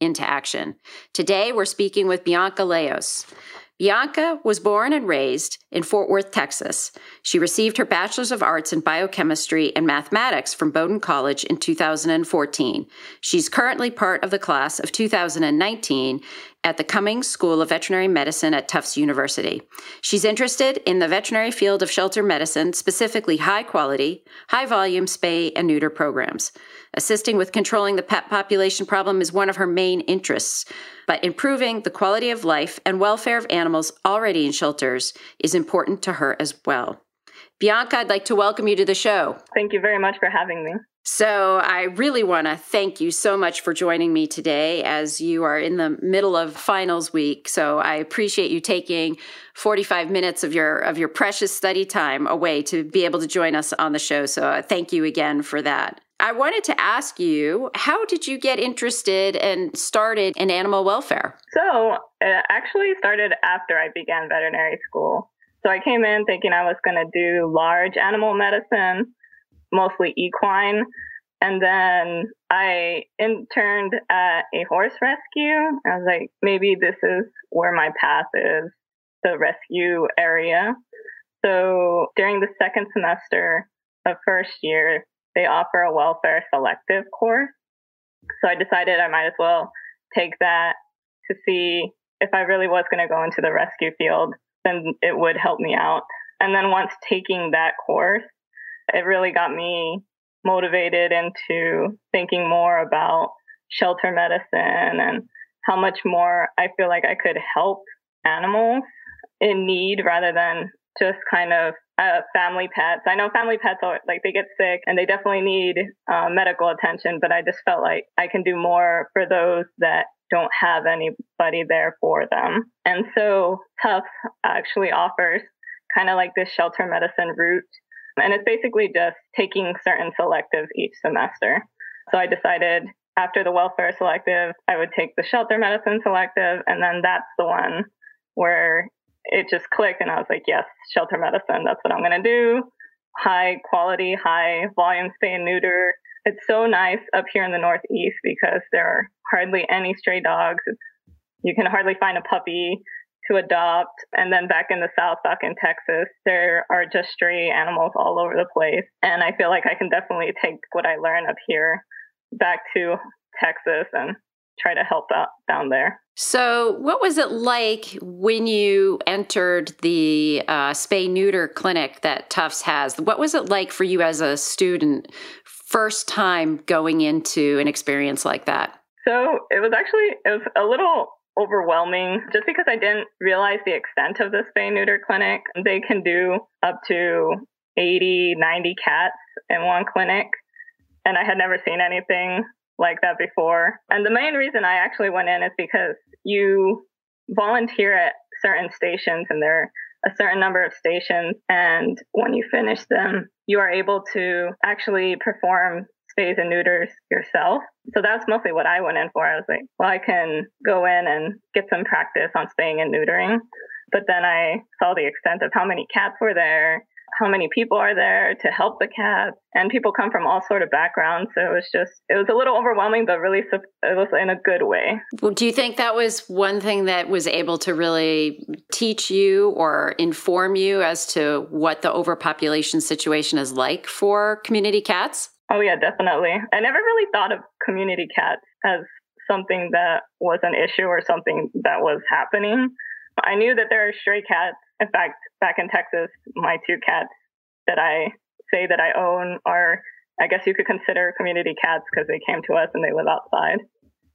into action. Today, we're speaking with Bianca Leos. Bianca was born and raised in Fort Worth, Texas. She received her Bachelor's of Arts in Biochemistry and Mathematics from Bowdoin College in 2014. She's currently part of the class of 2019 at the Cummings School of Veterinary Medicine at Tufts University. She's interested in the veterinary field of shelter medicine, specifically high quality, high volume spay and neuter programs. Assisting with controlling the pet population problem is one of her main interests, but improving the quality of life and welfare of animals already in shelters is important to her as well. Bianca, I'd like to welcome you to the show. Thank you very much for having me. So, I really want to thank you so much for joining me today as you are in the middle of finals week. So, I appreciate you taking 45 minutes of your of your precious study time away to be able to join us on the show. So, uh, thank you again for that. I wanted to ask you, how did you get interested and started in animal welfare? So, it actually started after I began veterinary school. So, I came in thinking I was going to do large animal medicine, mostly equine. And then I interned at a horse rescue. I was like, maybe this is where my path is, the rescue area. So during the second semester of first year, they offer a welfare selective course. So I decided I might as well take that to see if I really was going to go into the rescue field, then it would help me out. And then once taking that course, it really got me motivated into thinking more about shelter medicine and how much more I feel like I could help animals in need rather than just kind of uh, family pets. I know family pets are like they get sick and they definitely need uh, medical attention, but I just felt like I can do more for those that don't have anybody there for them. And so Tufts actually offers kind of like this shelter medicine route. And it's basically just taking certain selectives each semester. So I decided after the welfare selective, I would take the shelter medicine selective. And then that's the one where it just clicked and I was like, yes, shelter medicine, that's what I'm going to do. High quality, high volume spay and neuter. It's so nice up here in the Northeast because there are hardly any stray dogs. You can hardly find a puppy to adopt. And then back in the South, back in Texas, there are just stray animals all over the place. And I feel like I can definitely take what I learn up here back to Texas and try to help out down there. So, what was it like when you entered the uh, spay neuter clinic that Tufts has? What was it like for you as a student, first time going into an experience like that? So, it was actually it was a little overwhelming just because I didn't realize the extent of the spay neuter clinic. They can do up to 80, 90 cats in one clinic. And I had never seen anything like that before. And the main reason I actually went in is because you volunteer at certain stations and there are a certain number of stations. And when you finish them, you are able to actually perform spays and neuters yourself. So that's mostly what I went in for. I was like, well, I can go in and get some practice on spaying and neutering. But then I saw the extent of how many cats were there how many people are there to help the cats and people come from all sort of backgrounds so it was just it was a little overwhelming but really it was in a good way. Well, do you think that was one thing that was able to really teach you or inform you as to what the overpopulation situation is like for community cats? Oh yeah definitely. I never really thought of community cats as something that was an issue or something that was happening. I knew that there are stray cats. In fact, back in Texas, my two cats that I say that I own are, I guess you could consider community cats because they came to us and they live outside.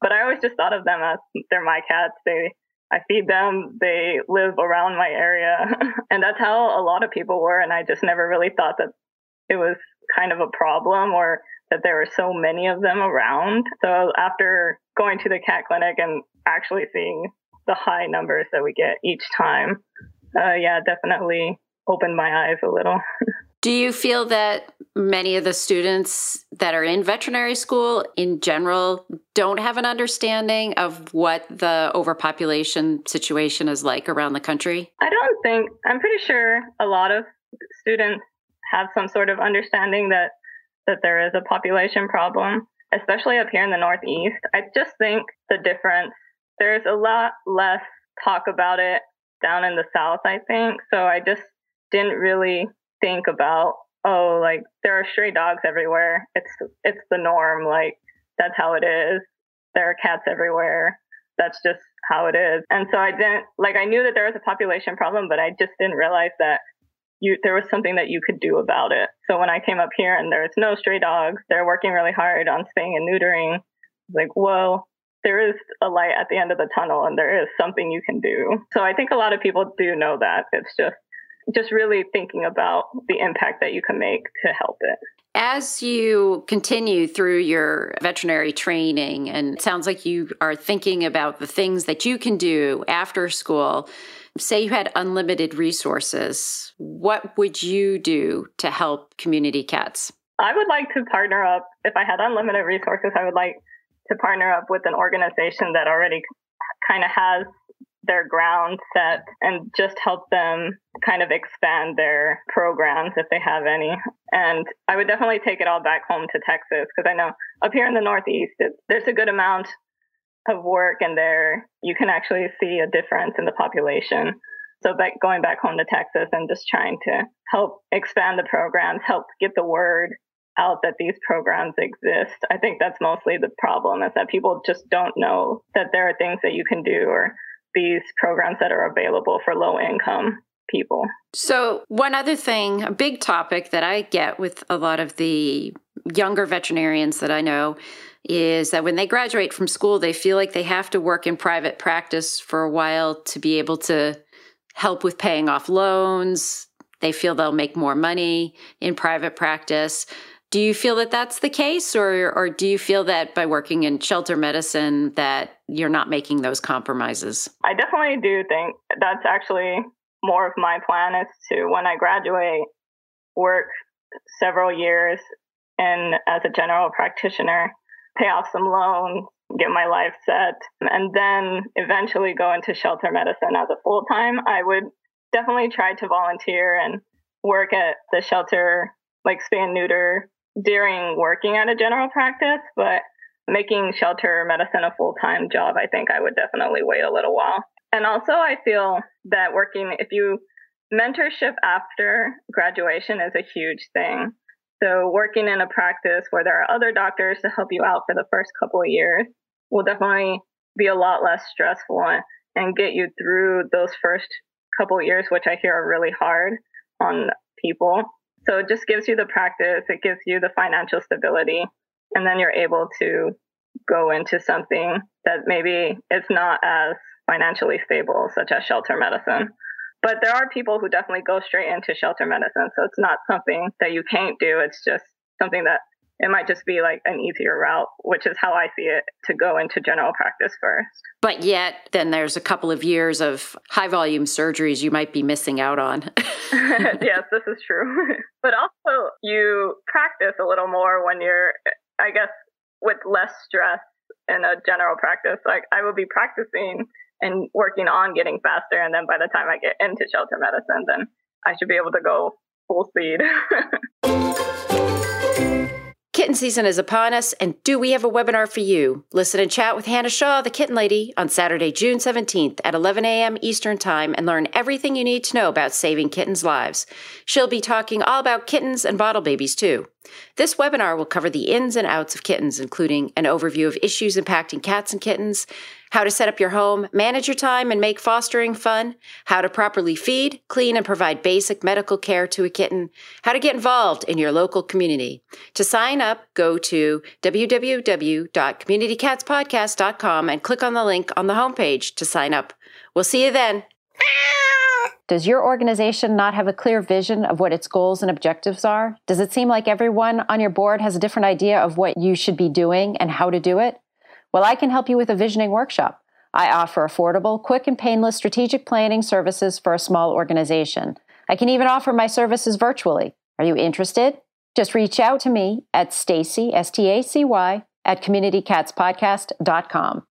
But I always just thought of them as they're my cats. They, I feed them. They live around my area, and that's how a lot of people were. And I just never really thought that it was kind of a problem or that there were so many of them around. So after going to the cat clinic and actually seeing the high numbers that we get each time, uh, yeah, definitely opened my eyes a little. Do you feel that many of the students that are in veterinary school in general don't have an understanding of what the overpopulation situation is like around the country? I don't think, I'm pretty sure a lot of students have some sort of understanding that that there is a population problem, especially up here in the Northeast. I just think the difference, there's a lot less talk about it down in the South, I think. So I just didn't really think about, oh, like there are stray dogs everywhere. It's it's the norm. Like that's how it is. There are cats everywhere. That's just how it is. And so I didn't like I knew that there was a population problem, but I just didn't realize that you there was something that you could do about it. So when I came up here and there's no stray dogs, they're working really hard on spaying and neutering. Like, whoa, there is a light at the end of the tunnel and there is something you can do. So I think a lot of people do know that. It's just just really thinking about the impact that you can make to help it. As you continue through your veterinary training, and it sounds like you are thinking about the things that you can do after school, say you had unlimited resources, what would you do to help community cats? I would like to partner up. If I had unlimited resources, I would like to partner up with an organization that already kind of has their ground set and just help them kind of expand their programs if they have any. And I would definitely take it all back home to Texas because I know up here in the Northeast, it, there's a good amount of work and there you can actually see a difference in the population. So back, going back home to Texas and just trying to help expand the programs, help get the word out that these programs exist. I think that's mostly the problem is that people just don't know that there are things that you can do or these programs that are available for low income people. So, one other thing, a big topic that I get with a lot of the younger veterinarians that I know is that when they graduate from school, they feel like they have to work in private practice for a while to be able to help with paying off loans. They feel they'll make more money in private practice. Do you feel that that's the case, or or do you feel that by working in shelter medicine that you're not making those compromises? I definitely do think that's actually more of my plan is to when I graduate work several years and as a general practitioner pay off some loans, get my life set, and then eventually go into shelter medicine as a full time, I would definitely try to volunteer and work at the shelter, like spay neuter during working at a general practice. But making shelter medicine a full time job, I think I would definitely wait a little while. And also, I feel that working, if you mentorship after graduation is a huge thing. So working in a practice where there are other doctors to help you out for the first couple of years will definitely be a lot less stressful and get you through those first couple of years, which I hear are really hard on people. So it just gives you the practice, it gives you the financial stability, and then you're able to go into something that maybe is not as financially stable, such as shelter medicine. But there are people who definitely go straight into shelter medicine. So it's not something that you can't do. It's just something that it might just be like an easier route, which is how I see it to go into general practice first. But yet, then there's a couple of years of high volume surgeries you might be missing out on. yes, this is true. but also, you practice a little more when you're, I guess, with less stress in a general practice. Like I will be practicing and working on getting faster. And then by the time I get into shelter medicine, then I should be able to go full speed. Kitten season is upon us, and do we have a webinar for you? Listen and chat with Hannah Shaw, the Kitten Lady, on Saturday, June 17th at 11 a.m. Eastern Time and learn everything you need to know about saving kittens' lives. She'll be talking all about kittens and bottle babies, too. This webinar will cover the ins and outs of kittens, including an overview of issues impacting cats and kittens, how to set up your home, manage your time, and make fostering fun, how to properly feed, clean, and provide basic medical care to a kitten, how to get involved in your local community. To sign up, go to www.communitycatspodcast.com and click on the link on the homepage to sign up. We'll see you then. Does your organization not have a clear vision of what its goals and objectives are? Does it seem like everyone on your board has a different idea of what you should be doing and how to do it? Well, I can help you with a visioning workshop. I offer affordable, quick, and painless strategic planning services for a small organization. I can even offer my services virtually. Are you interested? Just reach out to me at Stacy, S T A C Y, at communitycatspodcast.com.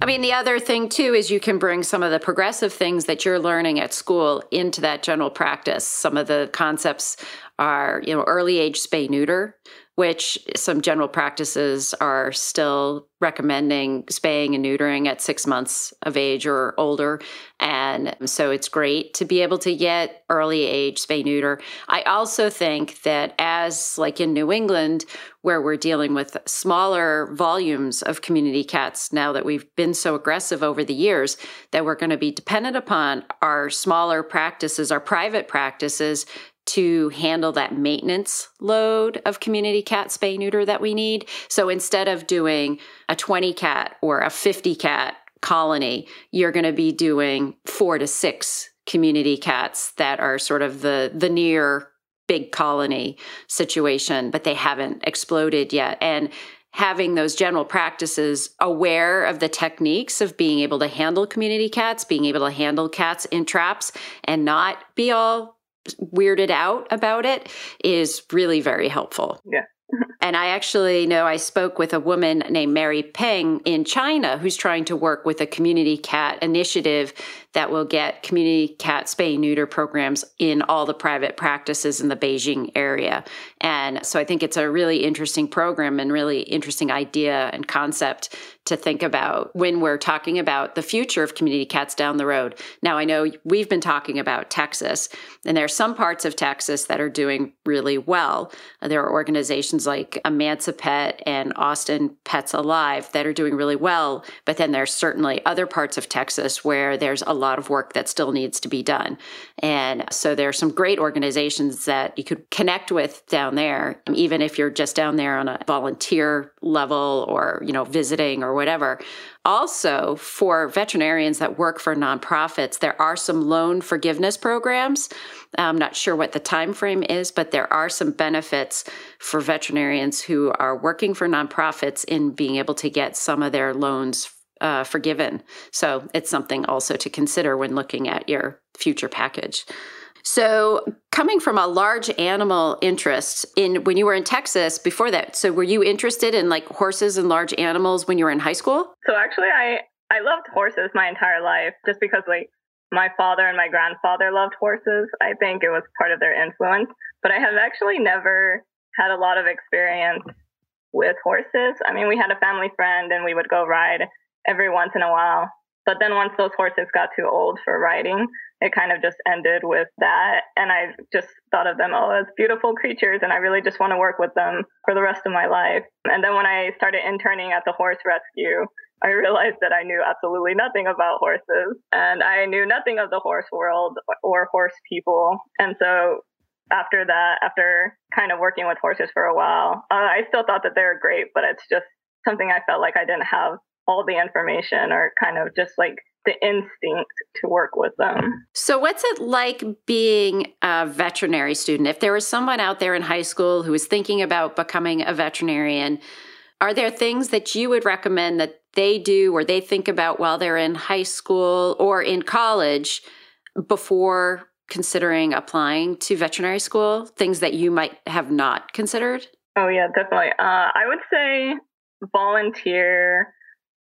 I mean, the other thing too is you can bring some of the progressive things that you're learning at school into that general practice. Some of the concepts are, you know, early age spay neuter, which some general practices are still recommending spaying and neutering at six months of age or older. And so it's great to be able to get early age spay neuter. I also think that as like in New England, where we're dealing with smaller volumes of community cats now that we've been so aggressive over the years, that we're going to be dependent upon our smaller practices, our private practices to handle that maintenance load of community cat spay neuter that we need. So instead of doing a 20 cat or a 50 cat colony, you're going to be doing four to six community cats that are sort of the the near big colony situation, but they haven't exploded yet. And having those general practices aware of the techniques of being able to handle community cats, being able to handle cats in traps and not be all weirded out about it is really very helpful. Yeah. and I actually know I spoke with a woman named Mary Peng in China who's trying to work with a community cat initiative that will get community cat spay neuter programs in all the private practices in the Beijing area. And so I think it's a really interesting program and really interesting idea and concept to think about when we're talking about the future of community cats down the road. Now, I know we've been talking about Texas, and there are some parts of Texas that are doing really well. There are organizations like Emancipet and Austin Pets Alive that are doing really well, but then there's certainly other parts of Texas where there's a lot of work that still needs to be done. And so there are some great organizations that you could connect with down there, even if you're just down there on a volunteer level or, you know, visiting or whatever. Also, for veterinarians that work for nonprofits, there are some loan forgiveness programs. I'm not sure what the time frame is, but there are some benefits for veterinarians who are working for nonprofits in being able to get some of their loans uh, forgiven. So it's something also to consider when looking at your future package. So, coming from a large animal interest in when you were in Texas before that, so were you interested in like horses and large animals when you were in high school? So actually, I I loved horses my entire life, just because like my father and my grandfather loved horses. I think it was part of their influence, but I have actually never had a lot of experience with horses. I mean, we had a family friend and we would go ride every once in a while. But then once those horses got too old for riding, it kind of just ended with that. And I just thought of them, oh, as beautiful creatures. And I really just want to work with them for the rest of my life. And then when I started interning at the horse rescue, I realized that I knew absolutely nothing about horses and I knew nothing of the horse world or horse people. And so after that, after kind of working with horses for a while, uh, I still thought that they were great, but it's just something I felt like I didn't have all the information or kind of just like the instinct to work with them. So, what's it like being a veterinary student? If there was someone out there in high school who was thinking about becoming a veterinarian, are there things that you would recommend that they do or they think about while they're in high school or in college before considering applying to veterinary school? Things that you might have not considered? Oh, yeah, definitely. Uh, I would say volunteer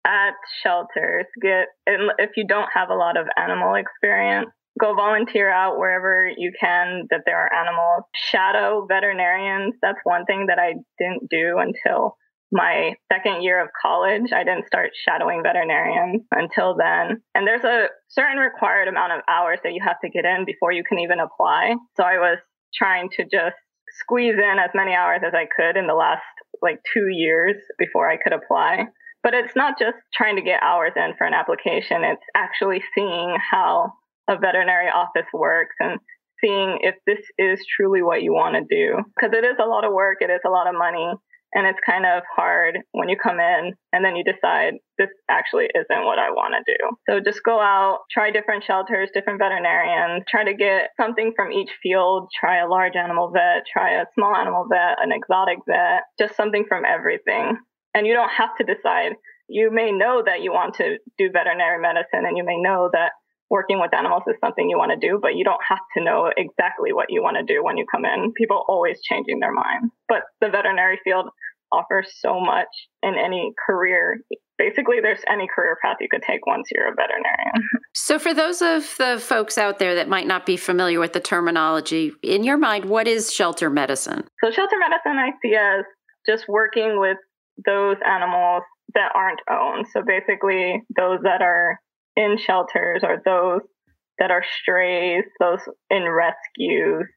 at shelters. Get if you don't have a lot of animal experience, go volunteer out wherever you can that there are animals. Shadow veterinarians. That's one thing that I didn't do until my second year of college. I didn't start shadowing veterinarians until then. And there's a certain required amount of hours that you have to get in before you can even apply. So I was trying to just squeeze in as many hours as I could in the last like two years before I could apply. But it's not just trying to get hours in for an application, it's actually seeing how a veterinary office works and seeing if this is truly what you want to do. Because it is a lot of work, it is a lot of money, and it's kind of hard when you come in and then you decide this actually isn't what I want to do. So just go out, try different shelters, different veterinarians, try to get something from each field, try a large animal vet, try a small animal vet, an exotic vet, just something from everything And you don't have to decide. You may know that you want to do veterinary medicine and you may know that working with animals is something you want to do, but you don't have to know exactly what you want to do when you come in. People always changing their mind. But the veterinary field offers so much in any career. Basically, there's any career path you could take once you're a veterinarian. So, for those of the folks out there that might not be familiar with the terminology, in your mind, what is shelter medicine? So, shelter medicine I see as just working with those animals that aren't owned. So, basically, those that are in shelters or those that are strays, those in rescues.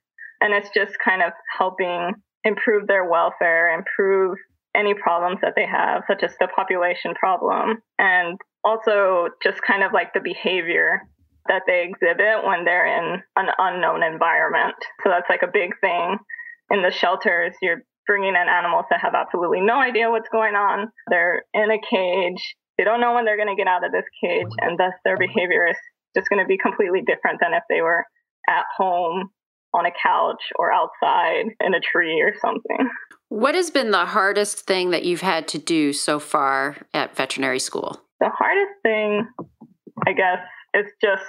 And it's just kind of helping improve their welfare, improve any problems that they have, such as the population problem, and also just kind of like the behavior that they exhibit when they're in an unknown environment. So that's like a big thing in the shelters. You're bringing in animals that have absolutely no idea what's going on. They're in a cage. They don't know when they're going to get out of this cage, and thus their behavior is just going to be completely different than if they were at home on a couch or outside in a tree or something. What has been the hardest thing that you've had to do so far at veterinary school? The hardest thing, I guess, is just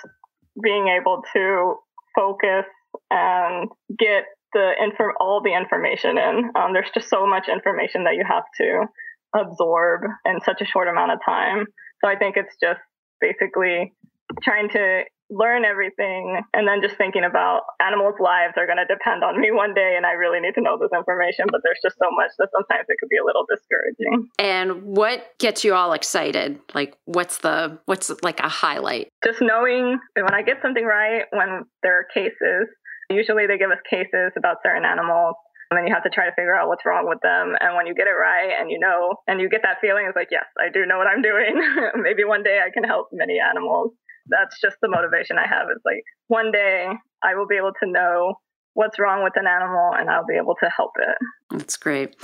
being able to focus and get the info all the information in. Um, there's just so much information that you have to absorb in such a short amount of time. So I think it's just basically trying to learn everything and then just thinking about animals' lives are going to depend on me one day and I really need to know this information. But there's just so much that sometimes it could be a little discouraging. And what gets you all excited? Like what's the what's like a highlight? Just knowing when I get something right when there are cases. Usually they give us cases about certain animals and then you have to try to figure out what's wrong with them. And when you get it right and you know, and you get that feeling, it's like, yes, I do know what I'm doing. Maybe one day I can help many animals that's just the motivation I have. Is like one day I will be able to know what's wrong with an animal and I'll be able to help it. That's great.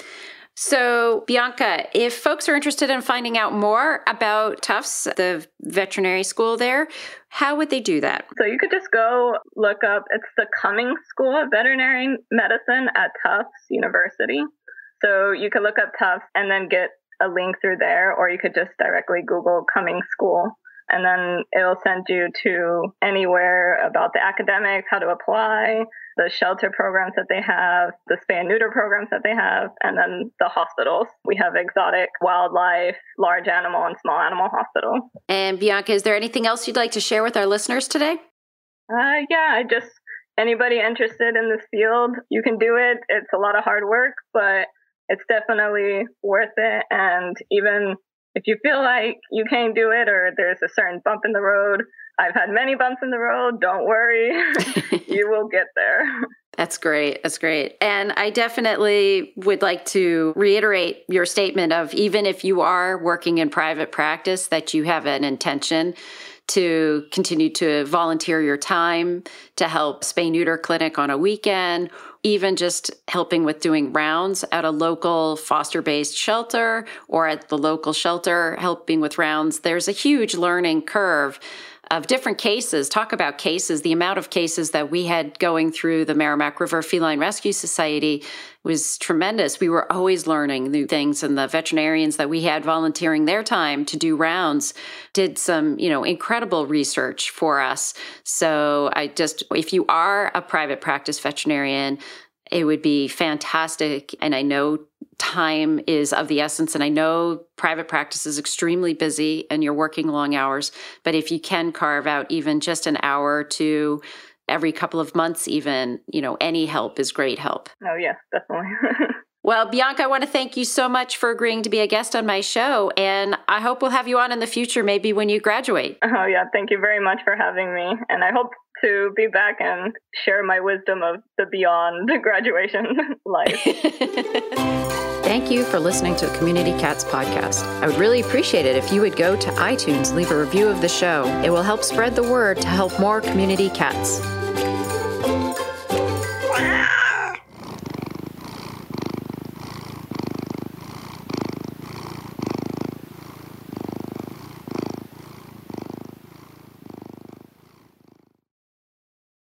So, Bianca, if folks are interested in finding out more about Tufts, the veterinary school there, how would they do that? So, you could just go look up, it's the Cummings School of Veterinary Medicine at Tufts University. So, you could look up Tufts and then get a link through there, or you could just directly Google Cummings School and then it'll send you to anywhere about the academics, how to apply, the shelter programs that they have, the spay and neuter programs that they have, and then the hospitals. We have exotic wildlife, large animal, and small animal hospital. And Bianca, is there anything else you'd like to share with our listeners today? Uh, yeah, I just anybody interested in this field, you can do it. It's a lot of hard work, but it's definitely worth it. And even if you feel like you can't do it or there's a certain bump in the road, I've had many bumps in the road. Don't worry, you will get there. That's great. That's great. And I definitely would like to reiterate your statement of even if you are working in private practice, that you have an intention to continue to volunteer your time to help spay neuter clinic on a weekend even just helping with doing rounds at a local foster based shelter or at the local shelter, helping with rounds, there's a huge learning curve of different cases. Talk about cases. The amount of cases that we had going through the Merrimack River Feline Rescue Society was tremendous. We were always learning new things, and the veterinarians that we had volunteering their time to do rounds did some, you know, incredible research for us. So I just, if you are a private practice veterinarian, it would be fantastic. And I know time is of the essence. And I know private practice is extremely busy and you're working long hours. But if you can carve out even just an hour or two every couple of months, even, you know, any help is great help. Oh, yes, definitely. Well, Bianca, I want to thank you so much for agreeing to be a guest on my show. And I hope we'll have you on in the future, maybe when you graduate. Oh, yeah. Thank you very much for having me. And I hope to be back and share my wisdom of the beyond graduation life. Thank you for listening to Community Cats podcast. I would really appreciate it if you would go to iTunes, leave a review of the show. It will help spread the word to help more community cats.